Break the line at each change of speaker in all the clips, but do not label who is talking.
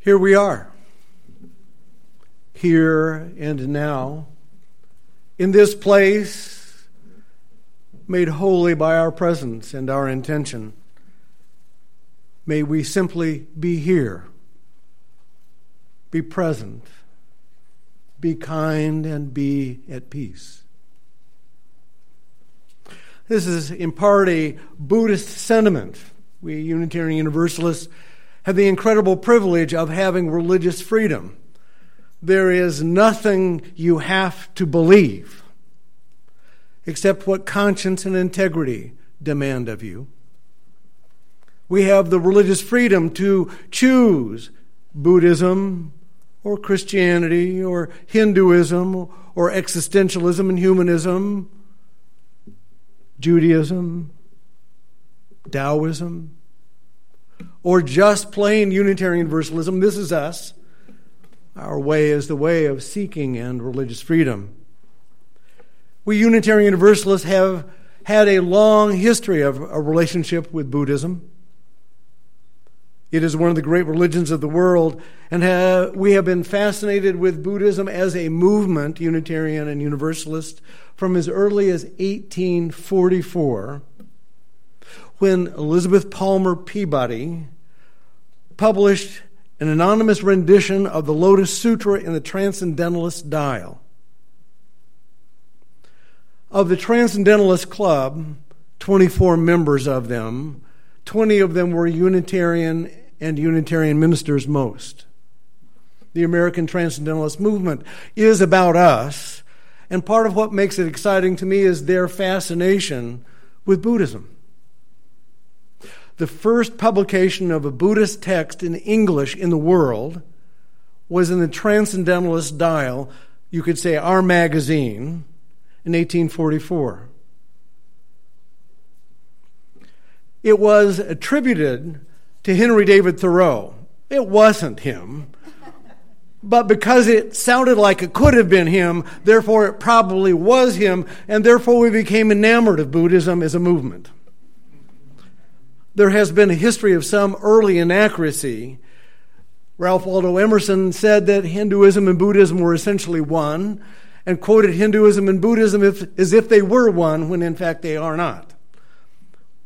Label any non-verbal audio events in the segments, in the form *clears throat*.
Here we are, here and now, in this place, made holy by our presence and our intention. May we simply be here, be present, be kind, and be at peace. This is in part a Buddhist sentiment. We Unitarian Universalists have the incredible privilege of having religious freedom. There is nothing you have to believe except what conscience and integrity demand of you. We have the religious freedom to choose Buddhism or Christianity or Hinduism or existentialism and humanism, Judaism, Taoism, or just plain Unitarian Universalism. This is us. Our way is the way of seeking and religious freedom. We Unitarian Universalists have had a long history of a relationship with Buddhism. It is one of the great religions of the world, and have, we have been fascinated with Buddhism as a movement, Unitarian and Universalist, from as early as 1844 when Elizabeth Palmer Peabody published an anonymous rendition of the Lotus Sutra in the Transcendentalist Dial. Of the Transcendentalist Club, 24 members of them, 20 of them were Unitarian and Unitarian ministers most. The American Transcendentalist movement is about us, and part of what makes it exciting to me is their fascination with Buddhism the first publication of a Buddhist text in English in the world was in the Transcendentalist Dial, you could say our magazine, in 1844. It was attributed to Henry David Thoreau. It wasn't him. But because it sounded like it could have been him, therefore it probably was him, and therefore we became enamored of Buddhism as a movement there has been a history of some early inaccuracy. Ralph Waldo Emerson said that Hinduism and Buddhism were essentially one, and quoted Hinduism and Buddhism if, as if they were one, when in fact they are not.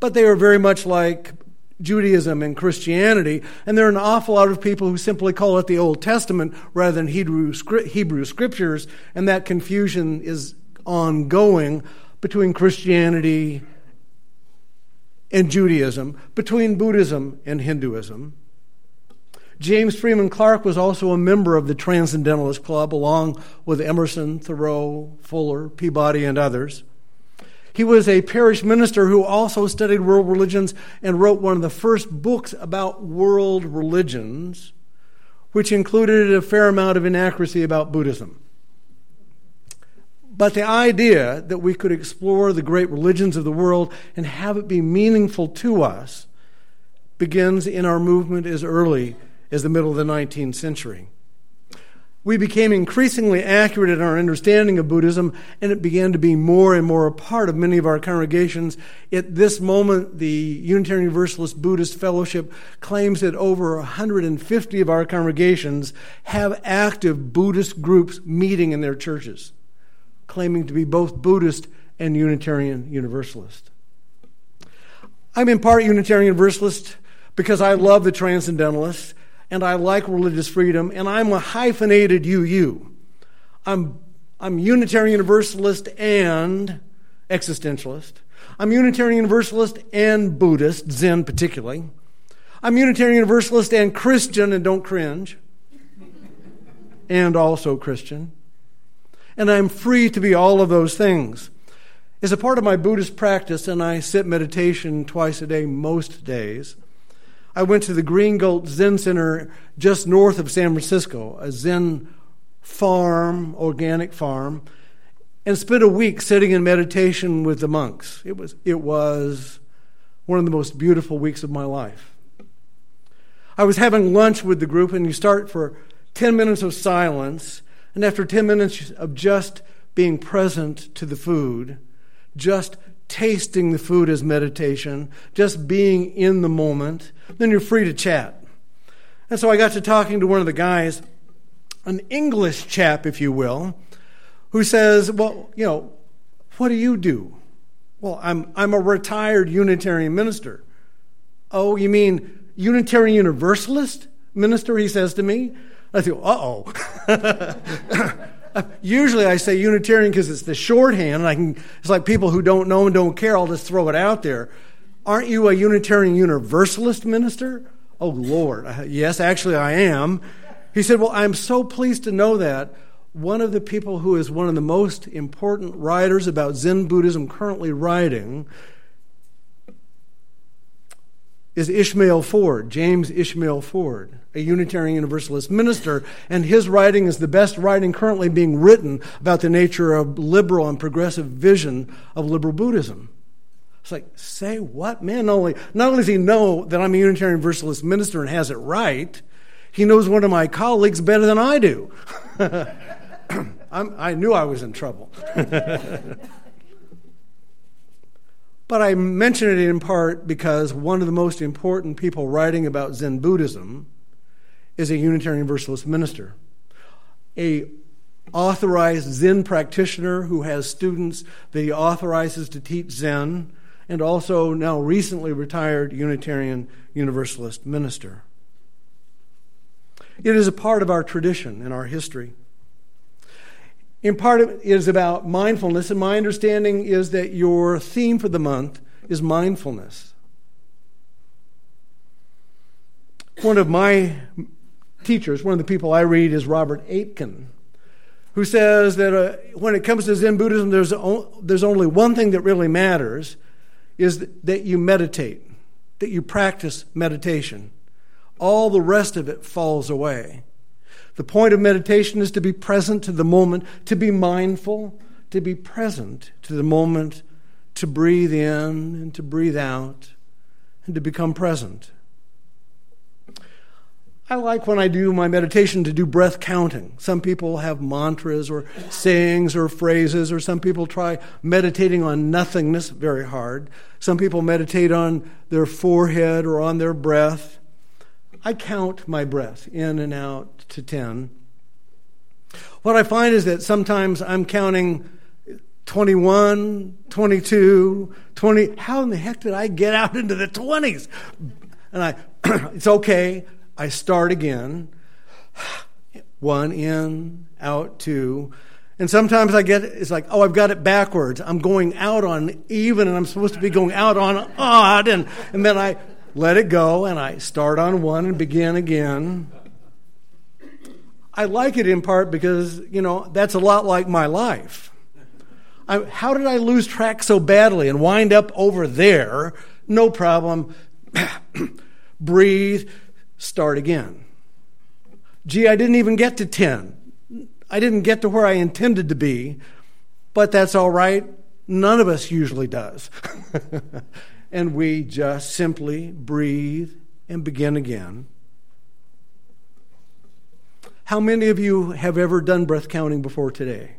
But they are very much like Judaism and Christianity, and there are an awful lot of people who simply call it the Old Testament rather than Hebrew, Hebrew scriptures, and that confusion is ongoing between Christianity and Judaism, between Buddhism and Hinduism. James Freeman Clarke was also a member of the Transcendentalist Club, along with Emerson, Thoreau, Fuller, Peabody, and others. He was a parish minister who also studied world religions and wrote one of the first books about world religions, which included a fair amount of inaccuracy about Buddhism. But the idea that we could explore the great religions of the world and have it be meaningful to us begins in our movement as early as the middle of the 19th century. We became increasingly accurate in our understanding of Buddhism, and it began to be more and more a part of many of our congregations. At this moment, the Unitarian Universalist Buddhist Fellowship claims that over 150 of our congregations have active Buddhist groups meeting in their churches claiming to be both Buddhist and Unitarian Universalist. I'm in part Unitarian Universalist because I love the Transcendentalists and I like religious freedom, and I'm a hyphenated UU. I'm, I'm Unitarian Universalist and existentialist. I'm Unitarian Universalist and Buddhist, Zen particularly. I'm Unitarian Universalist and Christian, and don't cringe, and also Christian and I'm free to be all of those things. As a part of my Buddhist practice, and I sit meditation twice a day most days, I went to the Green Gulch Zen Center just north of San Francisco, a Zen farm, organic farm, and spent a week sitting in meditation with the monks. It was, it was one of the most beautiful weeks of my life. I was having lunch with the group, and you start for 10 minutes of silence, and after 10 minutes of just being present to the food, just tasting the food as meditation, just being in the moment, then you're free to chat. And so I got to talking to one of the guys, an English chap, if you will, who says, Well, you know, what do you do? Well, I'm, I'm a retired Unitarian minister. Oh, you mean Unitarian Universalist minister? He says to me. I think, uh oh. *laughs* Usually I say Unitarian because it's the shorthand. and I can, it's like people who don't know and don't care, I'll just throw it out there. Aren't you a Unitarian Universalist minister? Oh, Lord. Yes, actually I am. He said, Well, I'm so pleased to know that. One of the people who is one of the most important writers about Zen Buddhism currently writing is Ishmael Ford, James Ishmael Ford, a Unitarian Universalist minister, and his writing is the best writing currently being written about the nature of liberal and progressive vision of liberal Buddhism. It's like, say what? Man, not only, not only does he know that I'm a Unitarian Universalist minister and has it right, he knows one of my colleagues better than I do. *laughs* i knew I was in trouble. *laughs* But I mention it in part because one of the most important people writing about Zen Buddhism is a Unitarian Universalist minister, a authorized Zen practitioner who has students that he authorizes to teach Zen, and also now recently retired Unitarian Universalist minister. It is a part of our tradition and our history. In part, it is about mindfulness, and my understanding is that your theme for the month is mindfulness. One of my teachers, one of the people I read, is Robert Aitken, who says that uh, when it comes to Zen Buddhism, there's, o- there's only one thing that really matters is that you meditate, that you practice meditation. All the rest of it falls away. The point of meditation is to be present to the moment, to be mindful, to be present to the moment, to breathe in and to breathe out, and to become present. I like when I do my meditation to do breath counting. Some people have mantras or sayings or phrases, or some people try meditating on nothingness very hard. Some people meditate on their forehead or on their breath. I count my breath in and out to 10. What I find is that sometimes I'm counting 21, 22, 20. How in the heck did I get out into the 20s? And I, *clears throat* it's okay. I start again. One in, out two. And sometimes I get it's like, oh, I've got it backwards. I'm going out on even and I'm supposed to be going out on odd. And, and then I let it go and I start on one and begin again. I like it in part because, you know, that's a lot like my life. I, how did I lose track so badly and wind up over there? No problem. *clears throat* Breathe, start again. Gee, I didn't even get to 10. I didn't get to where I intended to be, but that's all right. None of us usually does. *laughs* and we just simply breathe and begin again. How many of you have ever done breath counting before today?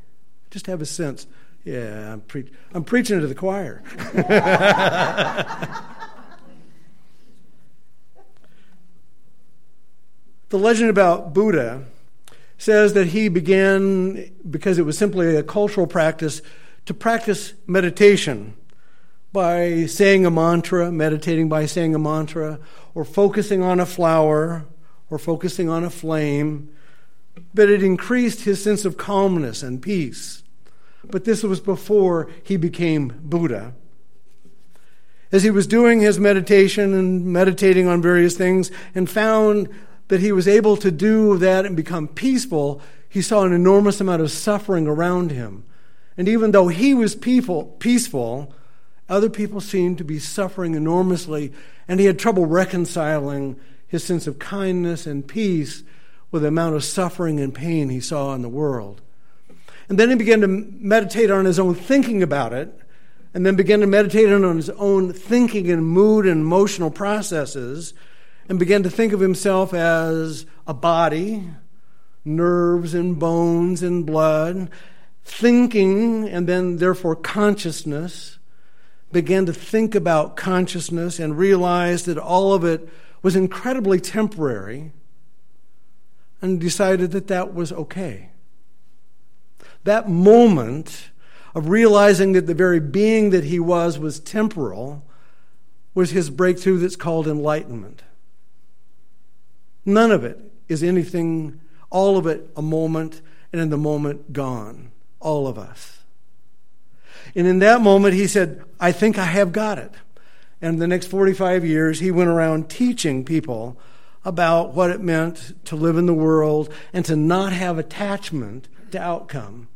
Just have a sense. Yeah, I'm, pre- I'm preaching to the choir. *laughs* the legend about Buddha says that he began, because it was simply a cultural practice, to practice meditation by saying a mantra, meditating by saying a mantra, or focusing on a flower, or focusing on a flame but it increased his sense of calmness and peace. But this was before he became Buddha. As he was doing his meditation and meditating on various things and found that he was able to do that and become peaceful, he saw an enormous amount of suffering around him. And even though he was peaceful, peaceful other people seemed to be suffering enormously, and he had trouble reconciling his sense of kindness and peace with the amount of suffering and pain he saw in the world. And then he began to meditate on his own thinking about it, and then began to meditate on his own thinking and mood and emotional processes, and began to think of himself as a body, nerves and bones and blood, thinking, and then therefore consciousness. Began to think about consciousness and realized that all of it was incredibly temporary and decided that that was okay. That moment of realizing that the very being that he was was temporal was his breakthrough that's called enlightenment. None of it is anything, all of it a moment, and in the moment gone. All of us. And in that moment, he said, I think I have got it. And the next 45 years, he went around teaching people about what it meant to live in the world and to not have attachment to outcome,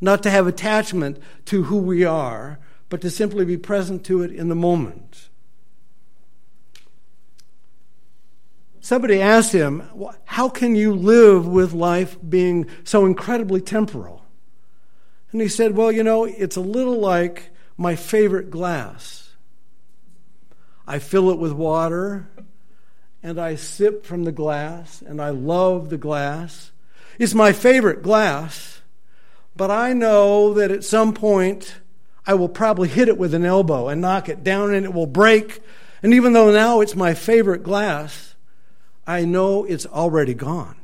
not to have attachment to who we are, but to simply be present to it in the moment. Somebody asked him, How can you live with life being so incredibly temporal? And he said, Well, you know, it's a little like my favorite glass. I fill it with water and I sip from the glass and I love the glass. It's my favorite glass, but I know that at some point I will probably hit it with an elbow and knock it down and it will break. And even though now it's my favorite glass, I know it's already gone.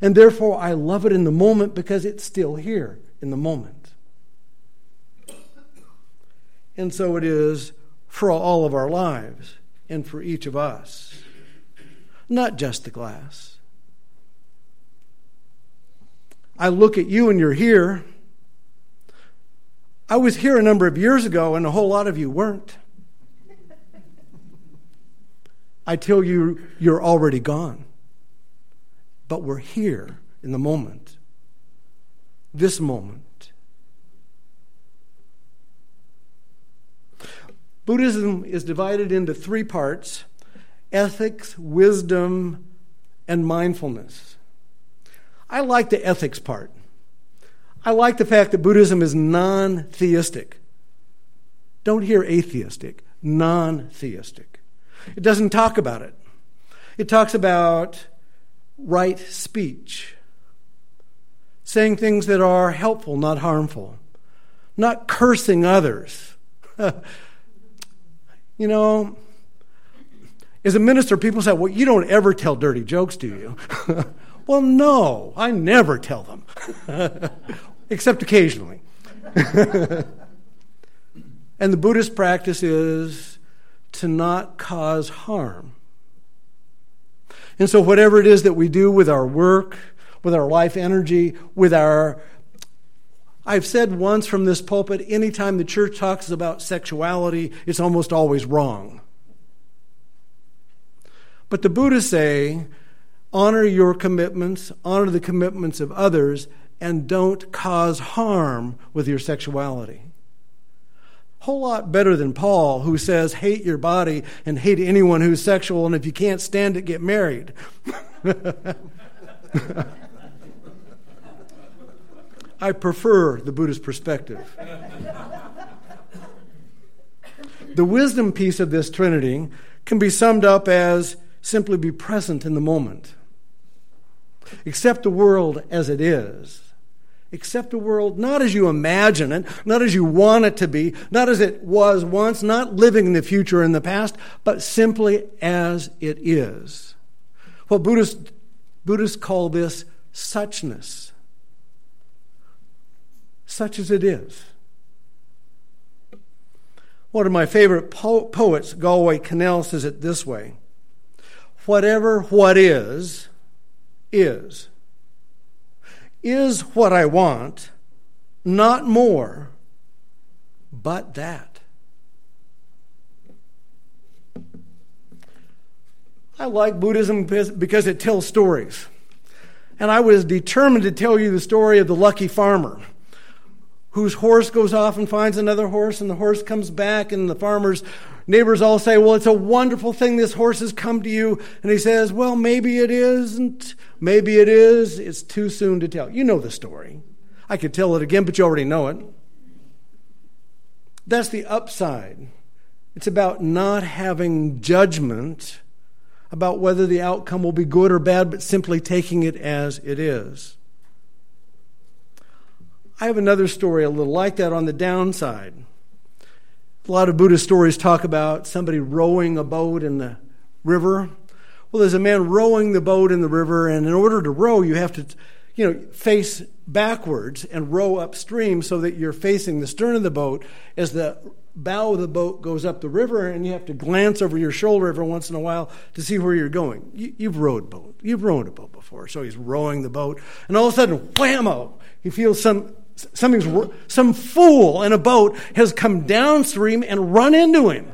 And therefore, I love it in the moment because it's still here in the moment. And so it is for all of our lives and for each of us, not just the glass. I look at you and you're here. I was here a number of years ago, and a whole lot of you weren't. I tell you, you're already gone but we're here in the moment. This moment. Buddhism is divided into three parts ethics, wisdom, and mindfulness. I like the ethics part. I like the fact that Buddhism is non theistic. Don't hear atheistic, non theistic. It doesn't talk about it. It talks about right speech, saying things that are helpful, not harmful, not cursing others. *laughs* you know, as a minister, people say, Well, you don't ever tell dirty jokes, do you? *laughs* well, no, I never tell them, *laughs* except occasionally. and the Buddhist practice is to not cause harm. And so, whatever it is that we do with our work, with our life energy, with our I've said once from this pulpit anytime the church talks about sexuality, it's almost always wrong. But the Buddhists say honor your commitments, honor the commitments of others, and don't cause harm with your sexuality whole lot better than Paul, who says, hate your body and hate anyone who's sexual, and if you can't stand it, get married. *laughs* I prefer the Buddhist perspective. the wisdom piece of this Trinity can be summed up as simply be present in the moment. Accept the world as it is Accept a world not as you imagine it, not as you want it to be, not as it was once, not living in the future in the past, but simply as it is. What Buddhists, Buddhists call this suchness. Such as it is. One of my favorite po- poets, Galway Kinnell, says it this way Whatever what is, is is what I want, not more, but that. I like Buddhism because it tells stories. And I was determined to tell you the story of the lucky farmer whose horse goes off and finds another horse, and the horse comes back, and the farmer's neighbors all say, Well, it's a wonderful thing this horse has come to you. And he says, Well, maybe it isn't. Maybe it is. It's too soon to tell. You know the story. I could tell it again, but you already know it. That's the upside. It's about not having judgment about whether the outcome will be good or bad, but simply taking it as it is. I have another story a little like that on the downside. A lot of Buddhist stories talk about somebody rowing a boat in the river. Well, there's a man rowing the boat in the river, and in order to row, you have to, you know, face backwards and row upstream so that you're facing the stern of the boat as the bow of the boat goes up the river, and you have to glance over your shoulder every once in a while to see where you're going. You, have rowed boat. You've rowed a boat before. So he's rowing the boat, and all of a sudden, whammo! He feels some something's some fool in a boat has come downstream and run into him.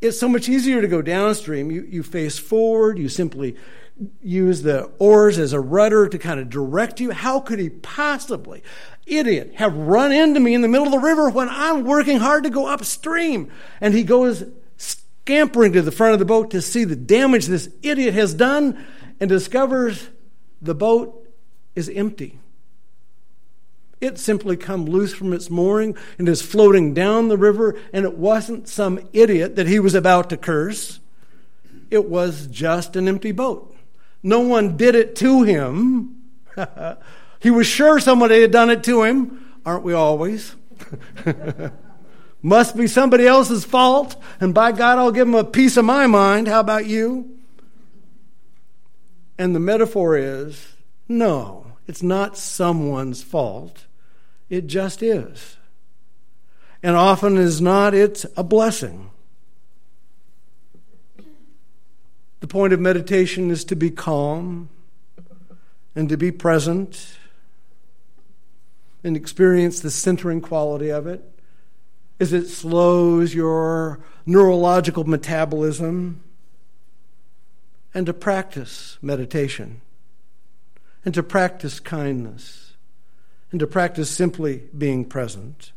It's so much easier to go downstream. You, you face forward. You simply use the oars as a rudder to kind of direct you. How could he possibly, idiot, have run into me in the middle of the river when I'm working hard to go upstream? And he goes scampering to the front of the boat to see the damage this idiot has done and discovers the boat is empty. It simply come loose from its mooring and is floating down the river, and it wasn't some idiot that he was about to curse. It was just an empty boat. No one did it to him. *laughs* he was sure somebody had done it to him. Aren't we always? *laughs* Must be somebody else's fault, and by God, I'll give him a piece of my mind. How about you? And the metaphor is no, it's not someone's fault. It just is. And often is not, it's a blessing. The point of meditation is to be calm and to be present and experience the centering quality of it as it slows your neurological metabolism and to practice meditation and to practice kindness and to practice simply being present.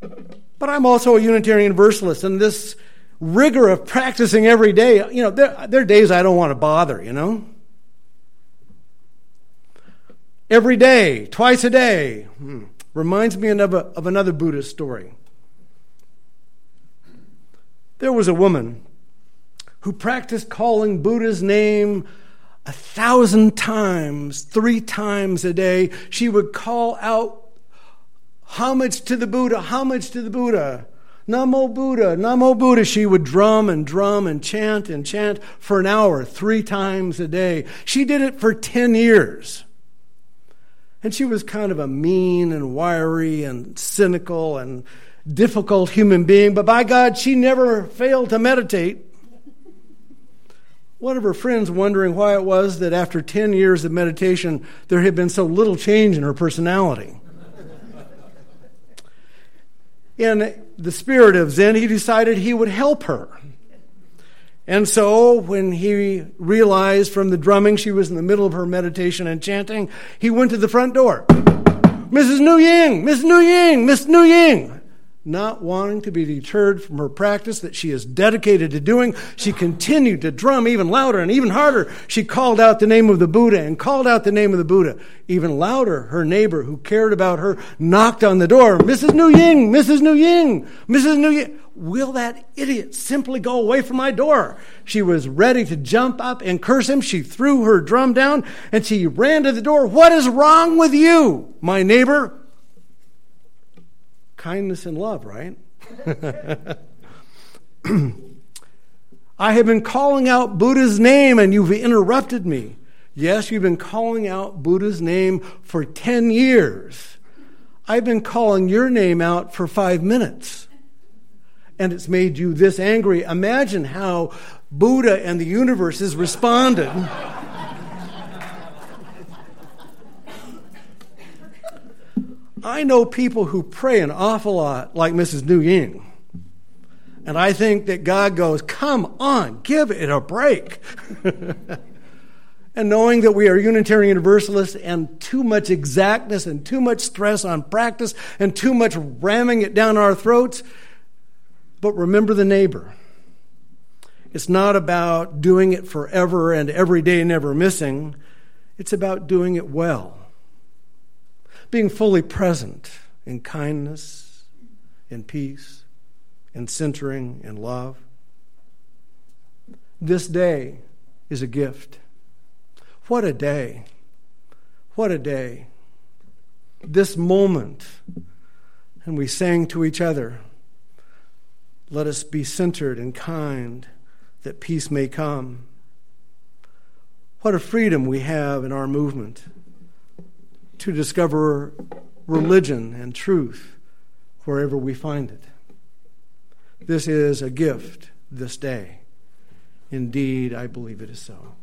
But I'm also a Unitarian Universalist, and this rigor of practicing every day, you know, there, there are days I don't want to bother, you know? Every day, twice a day. Hmm. Reminds me of, a, of another Buddhist story. There was a woman who practiced calling Buddha's name a thousand times, three times a day. She would call out homage to the Buddha, homage to the Buddha. Namo Buddha, Namo Buddha. She would drum and drum and chant and chant for an hour, three times a day. She did it for 10 years. And she was kind of a mean and wiry and cynical and difficult human being, but by God, she never failed to meditate. One of her friends wondering why it was that after 10 years of meditation, there had been so little change in her personality. In the spirit of Zen, he decided he would help her. And so, when he realized from the drumming she was in the middle of her meditation and chanting, he went to the front door. Mrs. Nu Ying, Miss Nu Ying, Miss Nu Ying not wanting to be deterred from her practice that she is dedicated to doing, she continued to drum even louder and even harder. She called out the name of the Buddha and called out the name of the Buddha. Even louder, her neighbor who cared about her knocked on the door. Mrs. Nu Ying, Mrs. Nu Ying, Mrs. Nu Ying. Will that idiot simply go away from my door? She was ready to jump up and curse him. She threw her drum down and she ran to the door. What is wrong with you, my neighbor? Kindness and love, right? *clears throat* I have been calling out Buddha's name and you've interrupted me. Yes, you've been calling out Buddha's name for 10 years. I've been calling your name out for five minutes. And it's made you this angry. Imagine how Buddha and the universe has responded. *laughs* I know people who pray an awful lot, like Mrs. Nu Ying. And I think that God goes, come on, give it a break. *laughs* and knowing that we are Unitarian Universalists and too much exactness and too much stress on practice and too much ramming it down our throats. But remember the neighbor. It's not about doing it forever and every day, never missing. It's about doing it well being fully present in kindness, in peace, in centering, in love. This day is a gift. What a day! What a day. This moment, and we sang to each other, Let us be centered and kind that peace may come. What a freedom we have in our movement to discover religion and truth wherever we find it. This is a gift this day. Indeed, I believe it is so.